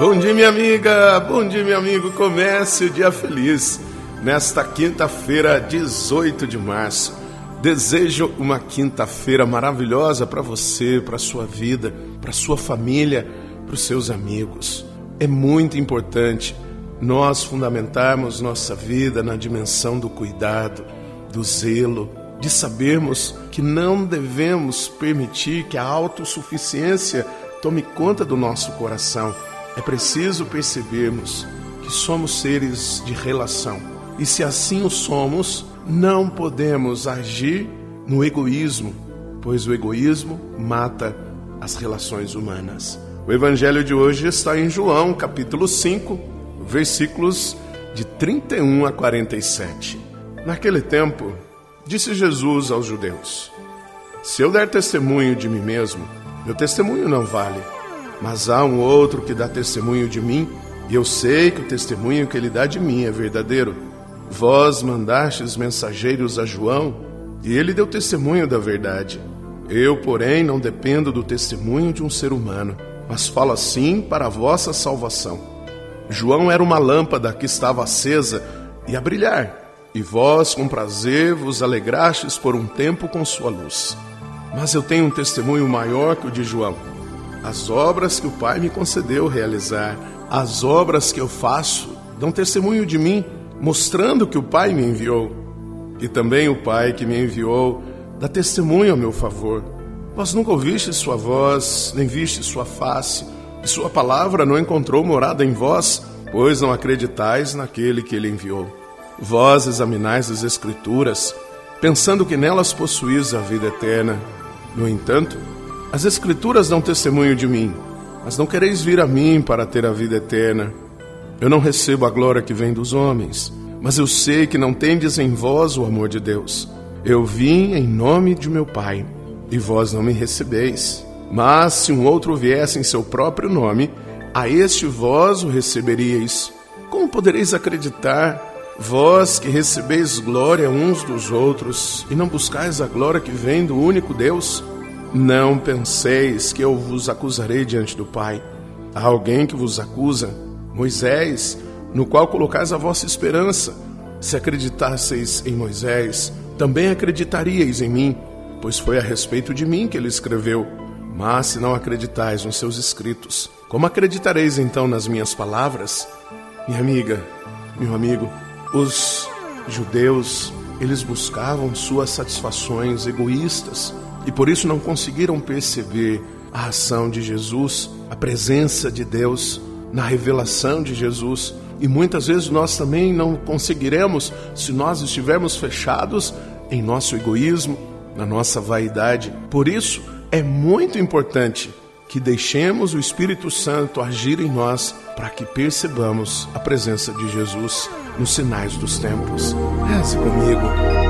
Bom dia, minha amiga. Bom dia, meu amigo. Comece o dia feliz nesta quinta-feira, 18 de março. Desejo uma quinta-feira maravilhosa para você, para sua vida, para sua família, para os seus amigos. É muito importante nós fundamentarmos nossa vida na dimensão do cuidado, do zelo, de sabermos que não devemos permitir que a autossuficiência tome conta do nosso coração é preciso percebermos que somos seres de relação. E se assim o somos, não podemos agir no egoísmo, pois o egoísmo mata as relações humanas. O evangelho de hoje está em João, capítulo 5, versículos de 31 a 47. Naquele tempo, disse Jesus aos judeus: Se eu der testemunho de mim mesmo, meu testemunho não vale mas há um outro que dá testemunho de mim, e eu sei que o testemunho que ele dá de mim é verdadeiro. Vós mandastes mensageiros a João, e ele deu testemunho da verdade. Eu, porém, não dependo do testemunho de um ser humano, mas falo assim para a vossa salvação. João era uma lâmpada que estava acesa e a brilhar, e vós, com prazer, vos alegrastes por um tempo com sua luz. Mas eu tenho um testemunho maior que o de João as obras que o Pai me concedeu realizar, as obras que eu faço, dão testemunho de mim, mostrando que o Pai me enviou. E também o Pai que me enviou dá testemunho a meu favor. Vós nunca ouviste sua voz, nem viste sua face, e sua palavra não encontrou morada em vós, pois não acreditais naquele que ele enviou. Vós examinais as Escrituras, pensando que nelas possuís a vida eterna. No entanto, as Escrituras dão testemunho de mim, mas não quereis vir a mim para ter a vida eterna. Eu não recebo a glória que vem dos homens, mas eu sei que não tendes em vós o amor de Deus. Eu vim em nome de meu Pai, e vós não me recebeis. Mas se um outro viesse em seu próprio nome, a este vós o receberíeis. Como podereis acreditar, vós que recebeis glória uns dos outros, e não buscais a glória que vem do único Deus? Não penseis que eu vos acusarei diante do Pai. Há alguém que vos acusa, Moisés, no qual colocais a vossa esperança. Se acreditasseis em Moisés, também acreditaríeis em mim, pois foi a respeito de mim que ele escreveu. Mas se não acreditais nos seus escritos, como acreditareis então nas minhas palavras? Minha amiga, meu amigo, os judeus, eles buscavam suas satisfações egoístas e por isso não conseguiram perceber a ação de Jesus, a presença de Deus na revelação de Jesus. E muitas vezes nós também não conseguiremos se nós estivermos fechados em nosso egoísmo, na nossa vaidade. Por isso é muito importante que deixemos o Espírito Santo agir em nós para que percebamos a presença de Jesus nos sinais dos tempos. Reze comigo.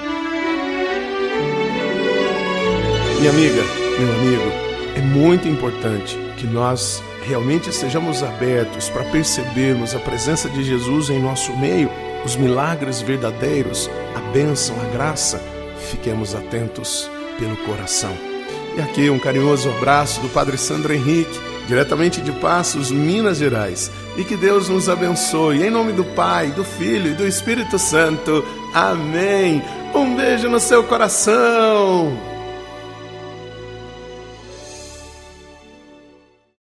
Minha amiga, meu amigo, é muito importante que nós realmente estejamos abertos para percebermos a presença de Jesus em nosso meio, os milagres verdadeiros, a bênção, a graça. Fiquemos atentos pelo coração. E aqui um carinhoso abraço do Padre Sandro Henrique, diretamente de Passos, Minas Gerais. E que Deus nos abençoe. Em nome do Pai, do Filho e do Espírito Santo. Amém. Um beijo no seu coração.